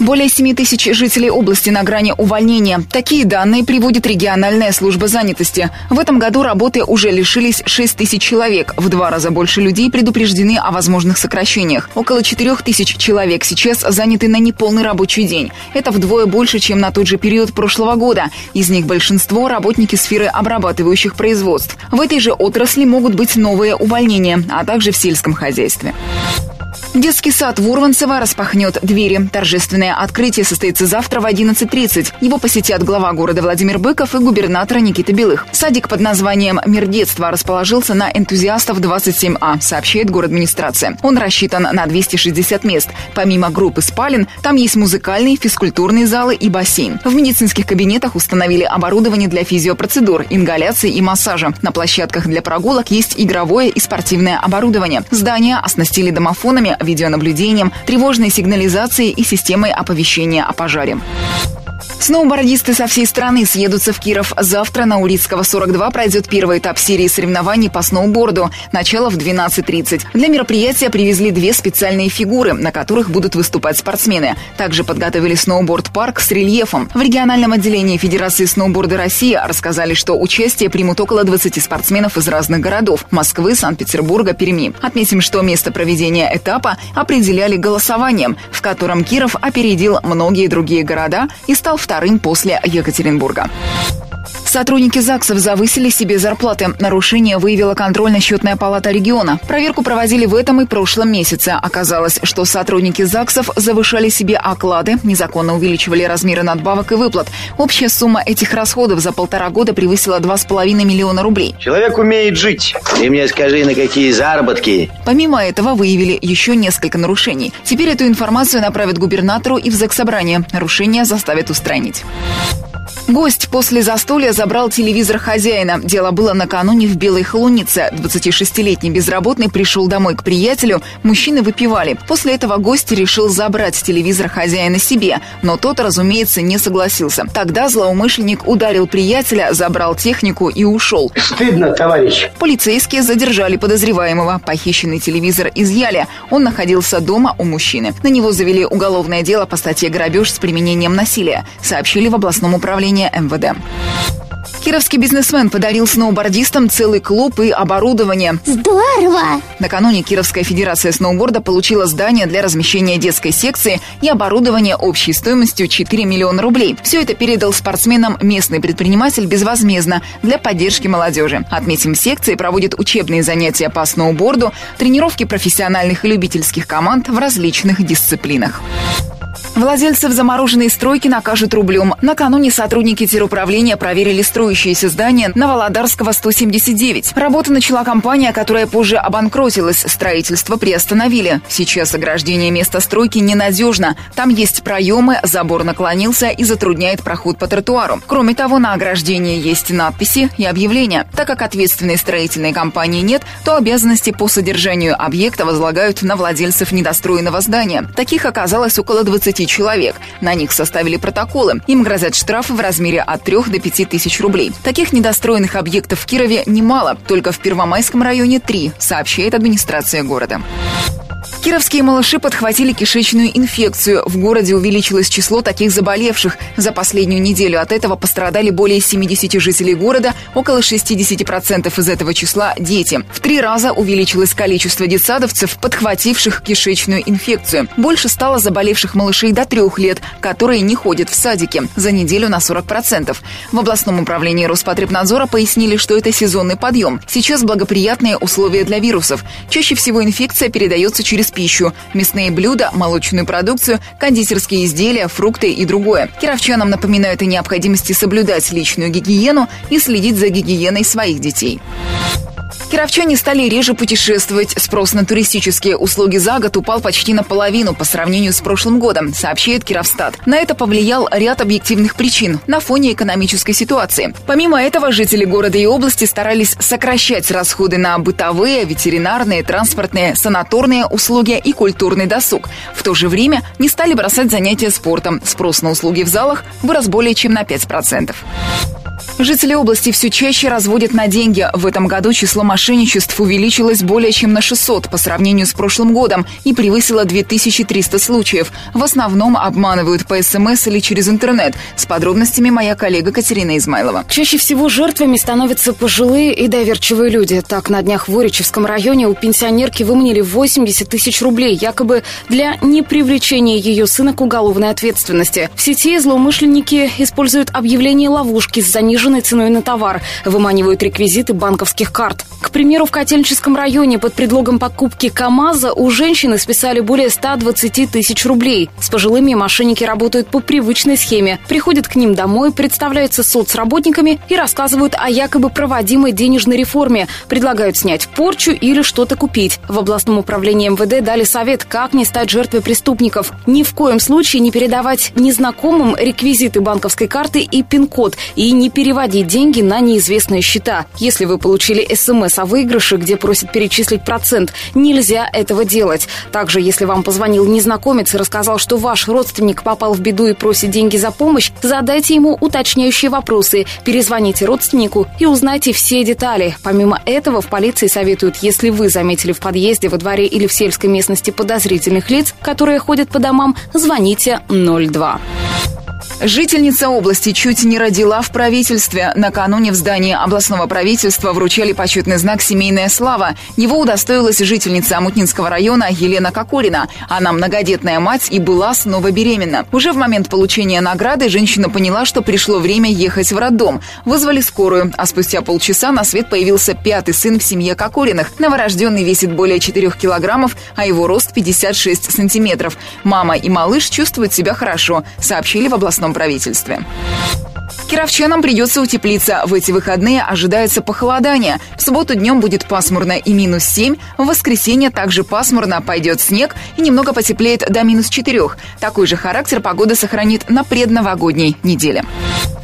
Более 7 тысяч жителей области на грани увольнения. Такие данные приводит региональная служба занятости. В этом году работы уже лишились 6 тысяч человек. В два раза больше людей предупреждены о возможных сокращениях. Около 4 тысяч человек сейчас заняты на неполный рабочий день. Это вдвое больше, чем на тот же период прошлого года. Из них большинство – работники сферы обрабатывающих производств. В этой же отрасли могут быть новые увольнения, а также в сельском хозяйстве. Детский сад в Урванцево распахнет двери. Торжественное открытие состоится завтра в 11.30. Его посетят глава города Владимир Быков и губернатор Никита Белых. Садик под названием «Мир детства» расположился на энтузиастов 27А, сообщает город администрация. Он рассчитан на 260 мест. Помимо группы спален, там есть музыкальные, физкультурные залы и бассейн. В медицинских кабинетах установили оборудование для физиопроцедур, ингаляции и массажа. На площадках для прогулок есть игровое и спортивное оборудование. Здание оснастили домофонами, видеонаблюдением, тревожной сигнализацией и системой оповещения о пожаре. Сноубордисты со всей страны съедутся в Киров. Завтра на Урицкого 42 пройдет первый этап серии соревнований по сноуборду. Начало в 12.30. Для мероприятия привезли две специальные фигуры, на которых будут выступать спортсмены. Также подготовили сноуборд-парк с рельефом. В региональном отделении Федерации сноуборда России рассказали, что участие примут около 20 спортсменов из разных городов – Москвы, Санкт-Петербурга, Перми. Отметим, что место проведения этапа определяли голосованием, в котором Киров опередил многие другие города и стал вторым после Екатеринбурга. Сотрудники ЗАГСов завысили себе зарплаты. Нарушение выявила контрольно-счетная палата региона. Проверку проводили в этом и прошлом месяце. Оказалось, что сотрудники ЗАГСов завышали себе оклады, незаконно увеличивали размеры надбавок и выплат. Общая сумма этих расходов за полтора года превысила 2,5 миллиона рублей. Человек умеет жить. И мне скажи, на какие заработки. Помимо этого выявили еще несколько нарушений. Теперь эту информацию направят губернатору и в Заксобрание. Нарушения заставят устранить. Гость после застолья забрал телевизор хозяина. Дело было накануне в Белой Холунице. 26-летний безработный пришел домой к приятелю, мужчины выпивали. После этого гость решил забрать телевизор хозяина себе, но тот, разумеется, не согласился. Тогда злоумышленник ударил приятеля, забрал технику и ушел. Стыдно, товарищ. Полицейские задержали подозреваемого. Похищенный телевизор изъяли. Он находился дома у мужчины. На него завели уголовное дело по статье «Грабеж с применением насилия», сообщили в областном управлении МВД. Кировский бизнесмен подарил сноубордистам целый клуб и оборудование. Здорово! Накануне Кировская федерация сноуборда получила здание для размещения детской секции и оборудование общей стоимостью 4 миллиона рублей. Все это передал спортсменам местный предприниматель безвозмездно для поддержки молодежи. Отметим, секции проводят учебные занятия по сноуборду, тренировки профессиональных и любительских команд в различных дисциплинах. Владельцев замороженной стройки накажут рублем. Накануне сотрудники теруправления проверили строящиеся здания на Володарского 179. Работа начала компания, которая позже обанкротилась. Строительство приостановили. Сейчас ограждение места стройки ненадежно. Там есть проемы, забор наклонился и затрудняет проход по тротуару. Кроме того, на ограждении есть надписи и объявления. Так как ответственной строительной компании нет, то обязанности по содержанию объекта возлагают на владельцев недостроенного здания. Таких оказалось около 20 человек. На них составили протоколы. Им грозят штрафы в размере от 3 до 5 тысяч рублей. Таких недостроенных объектов в Кирове немало. Только в Первомайском районе три, сообщает администрация города. Кировские малыши подхватили кишечную инфекцию. В городе увеличилось число таких заболевших. За последнюю неделю от этого пострадали более 70 жителей города, около 60% из этого числа – дети. В три раза увеличилось количество детсадовцев, подхвативших кишечную инфекцию. Больше стало заболевших малышей до трех лет, которые не ходят в садики. За неделю на 40%. В областном управлении Роспотребнадзора пояснили, что это сезонный подъем. Сейчас благоприятные условия для вирусов. Чаще всего инфекция передается через пищу. Мясные блюда, молочную продукцию, кондитерские изделия, фрукты и другое. Кировчанам напоминают о необходимости соблюдать личную гигиену и следить за гигиеной своих детей. Кировчане стали реже путешествовать. Спрос на туристические услуги за год упал почти наполовину по сравнению с прошлым годом, сообщает Кировстат. На это повлиял ряд объективных причин на фоне экономической ситуации. Помимо этого, жители города и области старались сокращать расходы на бытовые, ветеринарные, транспортные, санаторные услуги и культурный досуг. В то же время не стали бросать занятия спортом. Спрос на услуги в залах вырос более чем на 5%. Жители области все чаще разводят на деньги. В этом году число мошенничеств увеличилось более чем на 600 по сравнению с прошлым годом и превысило 2300 случаев. В основном обманывают по СМС или через интернет. С подробностями моя коллега Катерина Измайлова. Чаще всего жертвами становятся пожилые и доверчивые люди. Так, на днях в Воричевском районе у пенсионерки выманили 80 тысяч рублей, якобы для непривлечения ее сына к уголовной ответственности. В сети злоумышленники используют объявление ловушки с заниженной заниженной ценой на товар, выманивают реквизиты банковских карт. К примеру, в Котельническом районе под предлогом покупки КАМАЗа у женщины списали более 120 тысяч рублей. С пожилыми мошенники работают по привычной схеме. Приходят к ним домой, представляются соцработниками и рассказывают о якобы проводимой денежной реформе. Предлагают снять порчу или что-то купить. В областном управлении МВД дали совет, как не стать жертвой преступников. Ни в коем случае не передавать незнакомым реквизиты банковской карты и пин-код и не переводить переводить деньги на неизвестные счета. Если вы получили СМС о выигрыше, где просят перечислить процент, нельзя этого делать. Также, если вам позвонил незнакомец и рассказал, что ваш родственник попал в беду и просит деньги за помощь, задайте ему уточняющие вопросы, перезвоните родственнику и узнайте все детали. Помимо этого, в полиции советуют, если вы заметили в подъезде, во дворе или в сельской местности подозрительных лиц, которые ходят по домам, звоните 02. Жительница области чуть не родила в правительстве. Накануне в здании областного правительства вручали почетный знак «Семейная слава». Его удостоилась жительница Амутнинского района Елена Кокорина. Она многодетная мать и была снова беременна. Уже в момент получения награды женщина поняла, что пришло время ехать в роддом. Вызвали скорую, а спустя полчаса на свет появился пятый сын в семье Кокориных. Новорожденный весит более 4 килограммов, а его рост 56 сантиметров. Мама и малыш чувствуют себя хорошо, сообщили в областном областном правительстве. Кировчанам придется утеплиться. В эти выходные ожидается похолодание. В субботу днем будет пасмурно и минус 7. В воскресенье также пасмурно, пойдет снег и немного потеплеет до минус 4. Такой же характер погода сохранит на предновогодней неделе.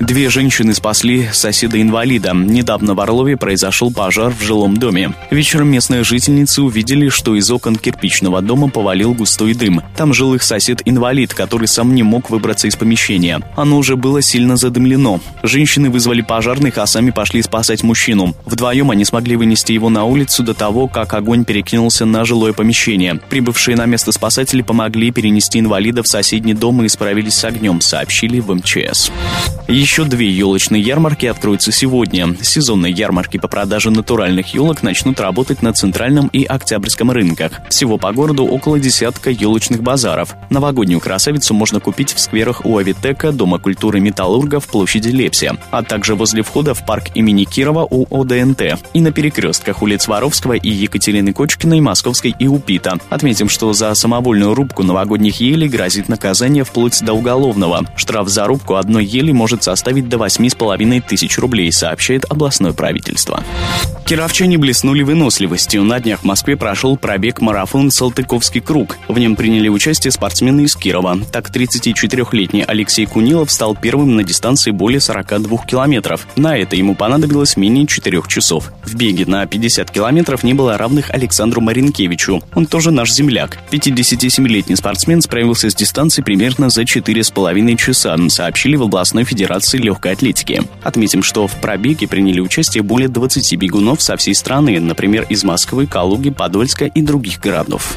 Две женщины спасли соседа-инвалида. Недавно в Орлове произошел пожар в жилом доме. Вечером местные жительницы увидели, что из окон кирпичного дома повалил густой дым. Там жил их сосед-инвалид, который сам не мог выбраться из помещения. Оно уже было сильно задымлено. Женщины вызвали пожарных, а сами пошли спасать мужчину. Вдвоем они смогли вынести его на улицу до того, как огонь перекинулся на жилое помещение. Прибывшие на место спасатели помогли перенести инвалида в соседний дом и справились с огнем, сообщили в МЧС. Еще две елочные ярмарки откроются сегодня. Сезонные ярмарки по продаже натуральных елок начнут работать на Центральном и Октябрьском рынках. Всего по городу около десятка елочных базаров. Новогоднюю красавицу можно купить в скверах у Авитека, Дома культуры Металлурга в площади Лепсия, а также возле входа в парк имени Кирова у ОДНТ и на перекрестках улиц Воровского и Екатерины Кочкиной, Московской и Упита. Отметим, что за самовольную рубку новогодних елей грозит наказание вплоть до уголовного. Штраф за рубку одной ели может составить до 8,5 тысяч рублей, сообщает областное правительство. Кировчане блеснули выносливостью. На днях в Москве прошел пробег-марафон «Салтыковский круг». В нем приняли участие спортсмены из Кирова. Так, 34-летний Алексей Кунилов стал первым на дистанции более 42 километров. На это ему понадобилось менее 4 часов. В беге на 50 километров не было равных Александру Маринкевичу. Он тоже наш земляк. 57-летний спортсмен справился с дистанцией примерно за 4,5 часа, сообщили в областной федерации легкой атлетики. Отметим, что в пробеге приняли участие более 20 бегунов со всей страны, например, из Москвы, Калуги, Подольска и других городов.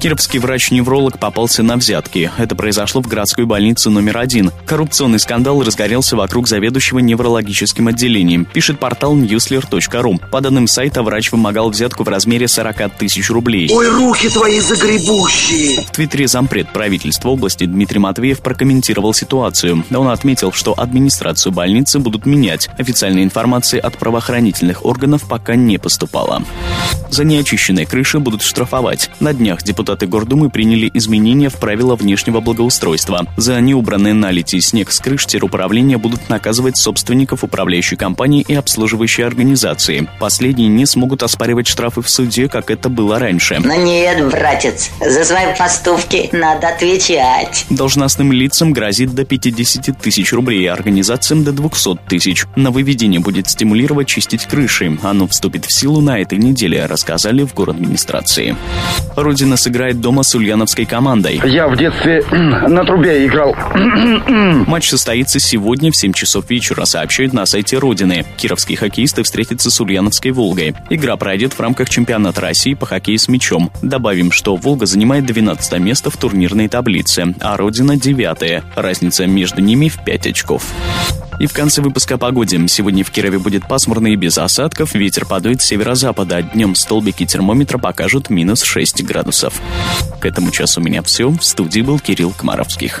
Кировский врач-невролог попался на взятки. Это произошло в городской больнице номер один. Коррупционный скандал разгорелся вокруг заведующего неврологическим отделением, пишет портал newsler.ru. По данным сайта, врач вымогал взятку в размере 40 тысяч рублей. Ой, руки твои загребущие! В твиттере зампред правительства области Дмитрий Матвеев прокомментировал ситуацию. Он отметил, что администрацию больницы будут менять. Официальной информации от правоохранительных органов пока не поступало. За неочищенные крыши будут штрафовать. На днях депутаты Гордумы приняли изменения в правила внешнего благоустройства. За неубранные налити снег с крыш теруправления будут будет наказывать собственников управляющей компании и обслуживающей организации. Последние не смогут оспаривать штрафы в суде, как это было раньше. Но нет, братец, за свои поступки надо отвечать. Должностным лицам грозит до 50 тысяч рублей, а организациям до 200 тысяч. Нововведение будет стимулировать чистить крыши. Оно вступит в силу на этой неделе, рассказали в город администрации. Родина сыграет дома с ульяновской командой. Я в детстве на трубе играл. Матч состоится сегодня в 7 часов вечера, сообщают на сайте Родины. Кировские хоккеисты встретятся с Ульяновской «Волгой». Игра пройдет в рамках чемпионата России по хоккею с мячом. Добавим, что «Волга» занимает 12 место в турнирной таблице, а «Родина» — 9 Разница между ними в 5 очков. И в конце выпуска о погоде. Сегодня в Кирове будет пасмурно и без осадков. Ветер подует с северо-запада. Днем столбики термометра покажут минус 6 градусов. К этому часу у меня все. В студии был Кирилл Комаровских.